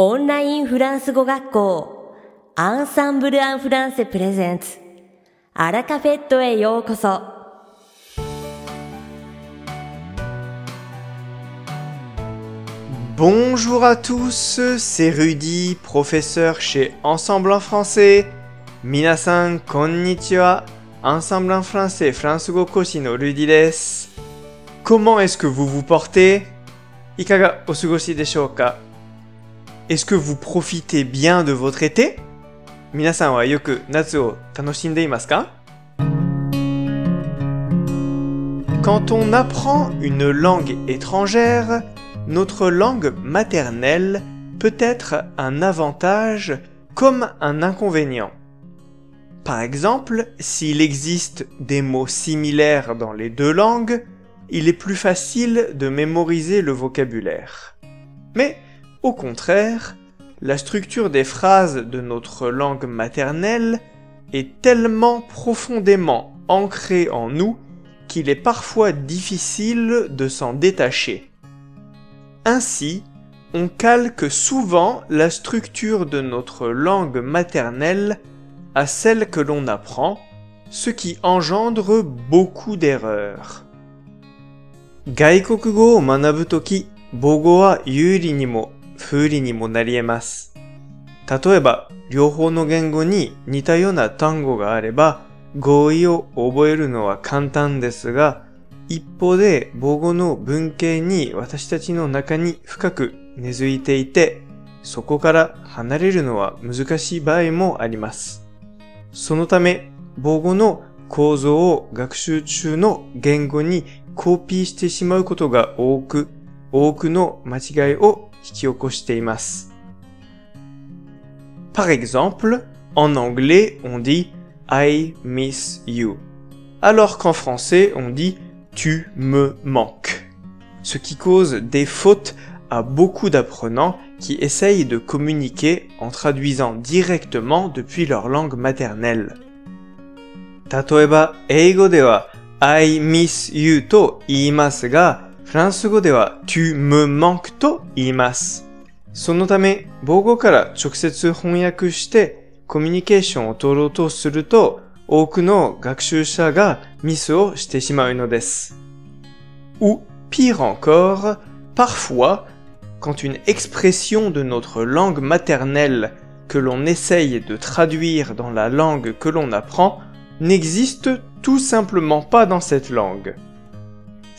オンラインフランス語学校アンサンブル・アン・フランセプレゼンツアラカフェットへようこそ「Bonjour à tous, c'est Rudy, professeur chez Ensemble en français. Minasan konnichiwa, Ensemble en français, France go koshi no Rudy desu. Comment est-ce que vous vous portez Ikaga osugoshi desho ka est-ce que vous profitez bien de votre été Quand on apprend une langue étrangère, notre langue maternelle peut être un avantage comme un inconvénient. Par exemple, s'il existe des mots similaires dans les deux langues, il est plus facile de mémoriser le vocabulaire. Mais, au contraire, la structure des phrases de notre langue maternelle est tellement profondément ancrée en nous qu'il est parfois difficile de s'en détacher. Ainsi, on calque souvent la structure de notre langue maternelle à celle que l'on apprend, ce qui engendre beaucoup d'erreurs. 外国語を学ぶとき、母語は有利にも 不利にもなり得ます。例えば、両方の言語に似たような単語があれば、語彙を覚えるのは簡単ですが、一方で母語の文系に私たちの中に深く根付いていて、そこから離れるのは難しい場合もあります。そのため、母語の構造を学習中の言語にコピーしてしまうことが多く、多くの間違いをき起こしています。Par exemple, en anglais, on dit I miss you, alors qu'en français, on dit tu me manques. Ce qui cause des fautes à beaucoup d'apprenants qui essayent de communiquer en traduisant directement depuis leur langue maternelle. 例えば、英語では I miss you と言いますが、 フランス語では tu me manques と言います。そのため、母語から直接翻訳してコミュニケーションを取ろうとすると、多くの学習者がミスをしてしまうのです。Ou, pire encore, parfois, quand une expression de notre langue maternelle que l'on essaye de traduire dans la langue que l'on apprend n'existe tout simplement pas dans cette langue.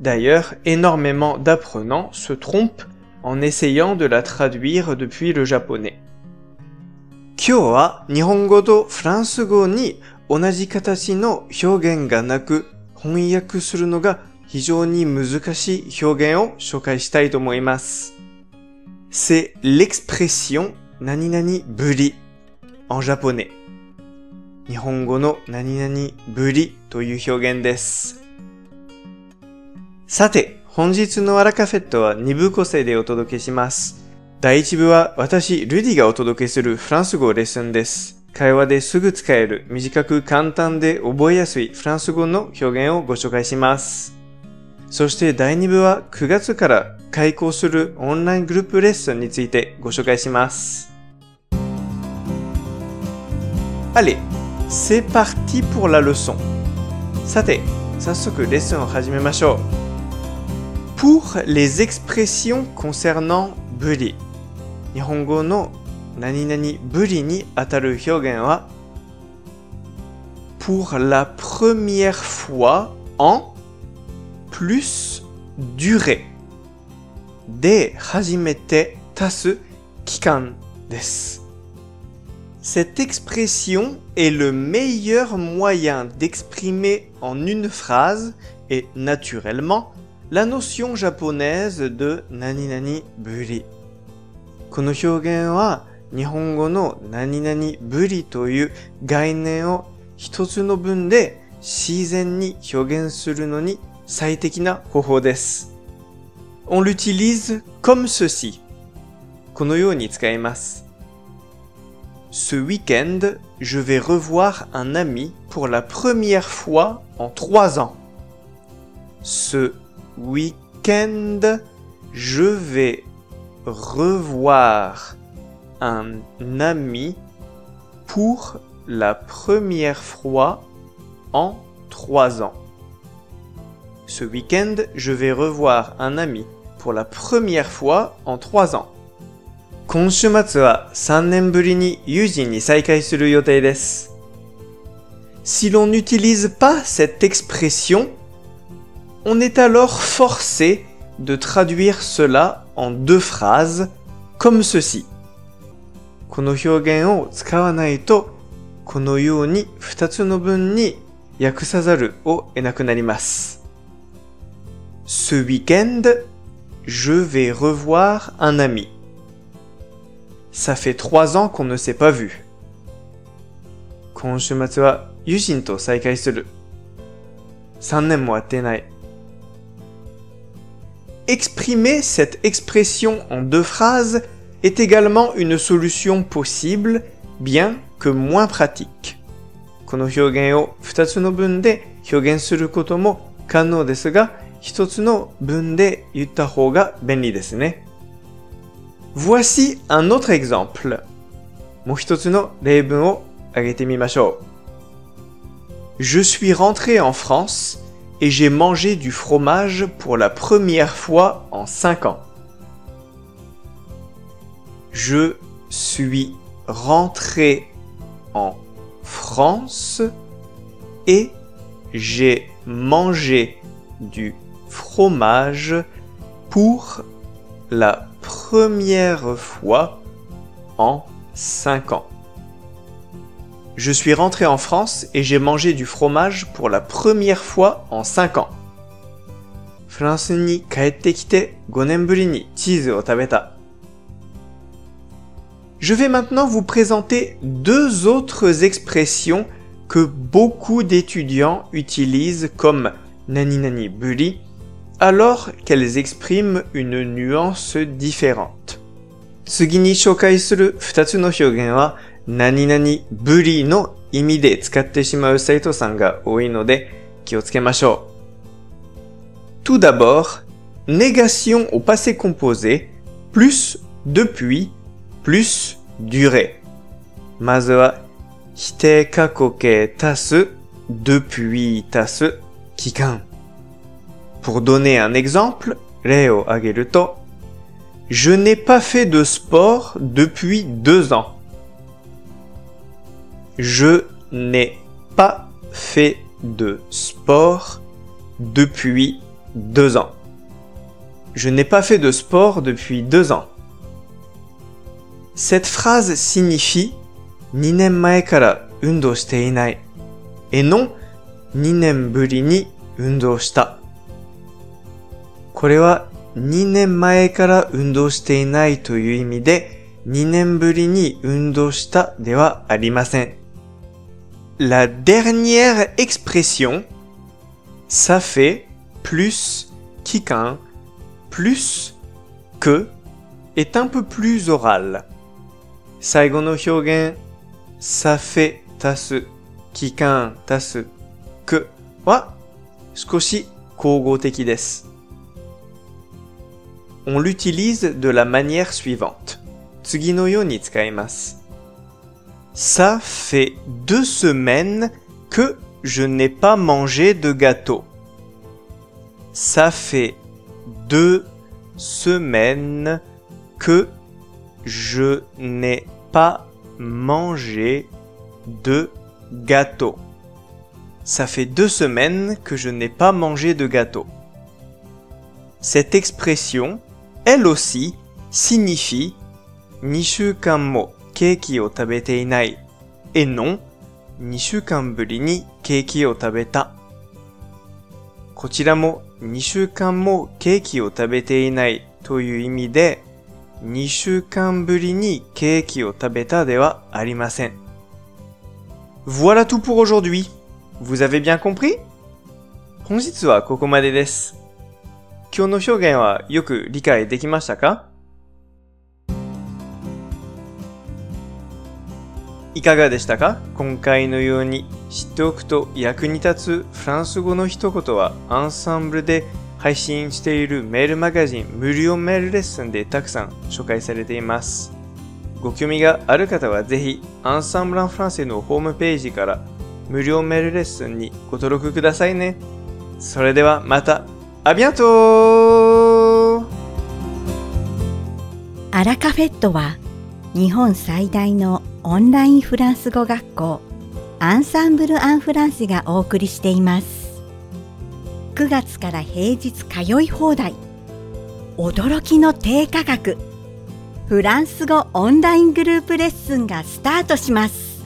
D'ailleurs, énormément d'apprenants se trompent en essayant de la traduire depuis le japonais. 今日は日本語とフランス語に同じ形の表現がなく翻訳するのが非常に難しい表現を紹介したいと思います。C'est l'expression 何々ぶり en japonais。日本語の何々ぶりという表現です。 さて、本日のアラカフェットは2部構成でお届けします。第1部は私、ルディがお届けするフランス語レッスンです。会話ですぐ使える短く簡単で覚えやすいフランス語の表現をご紹介します。そして第2部は9月から開講するオンライングループレッスンについてご紹介します。あれ c'est parti pour la leçon. さて、早速レッスンを始めましょう。Pour les expressions concernant buri, Nihongo no ni ataru hyogen wa pour la première fois en plus durée. Kikan des. Cette expression est le meilleur moyen d'exprimer en une phrase et naturellement la notion japonaise de nani nani buri. この表現は 日本語の何々ぶりという概念を一つの文で自然に表現するのに最適な方法です。On l'utilise comme ceci. このように使います。Ce week-end, je vais revoir un ami pour la première fois en trois ans. Ce week-end, je vais revoir un ami pour la première fois en trois ans. Ce week-end, je vais revoir un ami pour la première fois en trois ans. 今週末は3年ぶりに友人に再会する予定です。Si l'on n'utilise pas cette expression, on est alors forcé de traduire cela en deux phrases comme ceci. この表現を使わないと、このように2つの文に訳さざるを得なくなります。Ce week-end, je vais revoir un ami. Ça fait trois ans qu'on ne s'est pas vu. 今週末は友人と再会する。3年も会っていない。 Exprimer cette expression en deux phrases est également une solution possible, bien que moins pratique. この表現を2つの文で表現することも可能ですが、1つの文で言った方が便利ですね。Voici un autre exemple. もう一つの例文を挙げてみましょう。Je suis rentré en France et j'ai mangé du fromage pour la première fois en 5 ans. Je suis rentré en France et j'ai mangé du fromage pour la première fois en 5 ans. Je suis rentré en France et j'ai mangé du fromage pour la première fois en 5 ans. フランスに帰ってきて5年ぶりにチーズを食べた。Je vais maintenant vous présenter deux autres expressions que beaucoup d'étudiants utilisent comme nani nani buri alors qu'elles expriment une nuance différente. 次に紹介する2つの表現は 何々ぶりの意味で使ってしまう生徒さんが多いので気をつけましょう。Tout d'abord, négation au passé composé plus depuis plus durée. まずは否定過去形足す depuis 足す期間。Pour donner un exemple, 例を挙げると Je n'ai pas fait de sport depuis deux ans. Je n'ai pas fait de sport depuis deux ans. Je n'ai pas fait de sport depuis deux ans. Cette phrase signifie 2年前から運動していない et non 2年ぶりに運動した。これは2年前から運動していないという意味で2年ぶりに運動したではありません。 la dernière expression, ça fait plus kikan, plus que, est un peu plus oral. Saigo no hyogen, ça fait tasu, kikan tasu, que, wa, skoshi kogoteki desu. On l'utilise de la manière suivante. Tsugi no yo ni. Ça fait deux semaines que je n'ai pas mangé de gâteau. Ça fait deux semaines que je n'ai pas mangé de gâteau. Ça fait deux semaines que je n'ai pas mangé de gâteau. Cette expression, elle aussi, signifie Nishukanmo. ケーキを食べていない et non 2週間ぶりにケーキを食べた。こちらも2週間もケーキを食べていないという意味で2週間ぶりにケーキを食べたではありません。Voilà tout pour aujourd'hui. Vous avez bien compris? 本日はここまでです。今日の表現はよく理解できましたか？いかがでしたか？今回のように知っておくと役に立つフランス語の一言はアンサンブルで配信しているメールマガジン無料メールレッスンでたくさん紹介されています。ご興味がある方はぜひアンサンブランフランセのホームページから無料メールレッスンにご登録くださいね。それではまた、あビアントアラカフェットは日本最大のオンラインフランス語学校アンサンブル・アン・フランセがお送りしています。9月から平日通い放題驚きの低価格フランス語オンライングループレッスンがスタートします。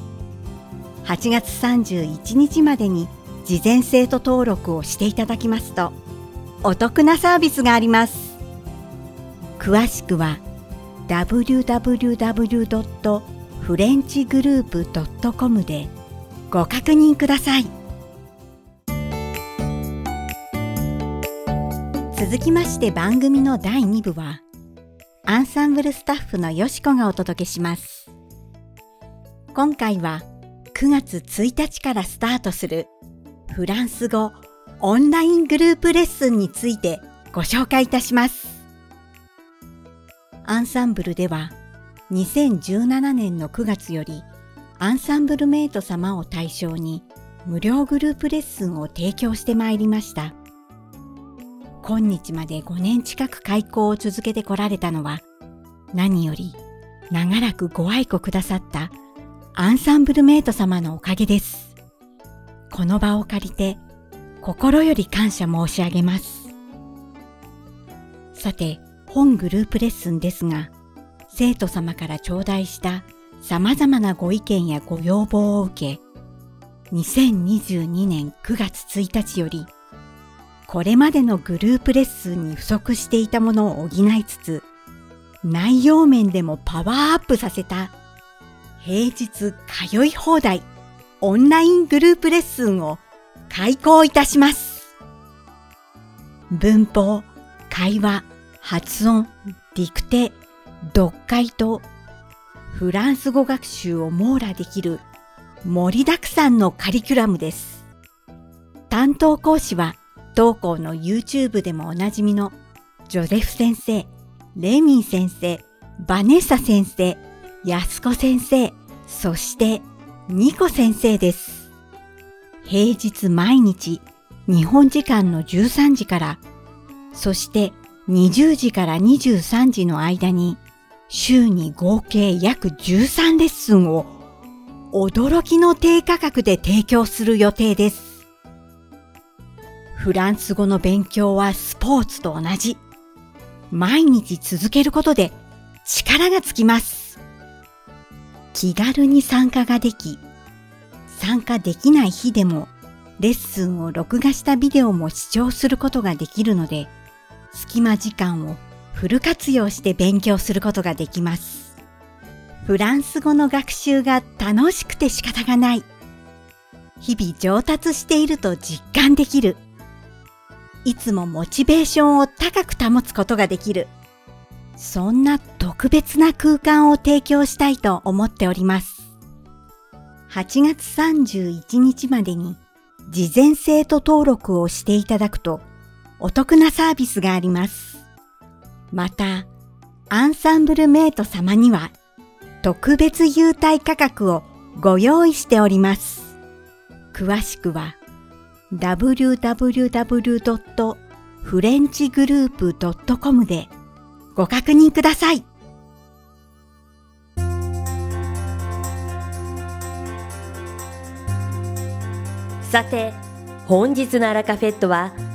8月31日までに事前生徒登録をしていただきますとお得なサービスがあります。詳しくは www. フレンチグループ .com でご確認ください続きまして番組の第2部はアンサンブルスタッフのよしこがお届けします今回は9月1日からスタートするフランス語オンライングループレッスンについてご紹介いたしますアンサンブルでは2017年の9月よりアンサンブルメイト様を対象に無料グループレッスンを提供してまいりました。今日まで5年近く開講を続けてこられたのは何より長らくご愛顧くださったアンサンブルメイト様のおかげです。この場を借りて心より感謝申し上げます。さて、本グループレッスンですが、生徒様から頂戴した様々なご意見やご要望を受け、2022年9月1日より、これまでのグループレッスンに不足していたものを補いつつ、内容面でもパワーアップさせた、平日通い放題オンライングループレッスンを開講いたします。文法、会話、発音、ディクテ、読解とフランス語学習を網羅できる盛りだくさんのカリキュラムです。担当講師は当校の YouTube でもおなじみのジョゼフ先生、レミン先生、バネッサ先生、ヤスコ先生、そしてニコ先生です。平日毎日日本時間の13時から、そして20時から23時の間に週に合計約13レッスンを驚きの低価格で提供する予定です。フランス語の勉強はスポーツと同じ。毎日続けることで力がつきます。気軽に参加ができ、参加できない日でもレッスンを録画したビデオも視聴することができるので、隙間時間をフル活用して勉強することができます。フランス語の学習が楽しくて仕方がない。日々上達していると実感できる。いつもモチベーションを高く保つことができる。そんな特別な空間を提供したいと思っております。8月31日までに事前生徒登録をしていただくとお得なサービスがあります。また、アンサンブルメイト様には特別優待価格をご用意しております。詳しくは www.frenchgroup.com でご確認ください。さて、本日のアラカフェットは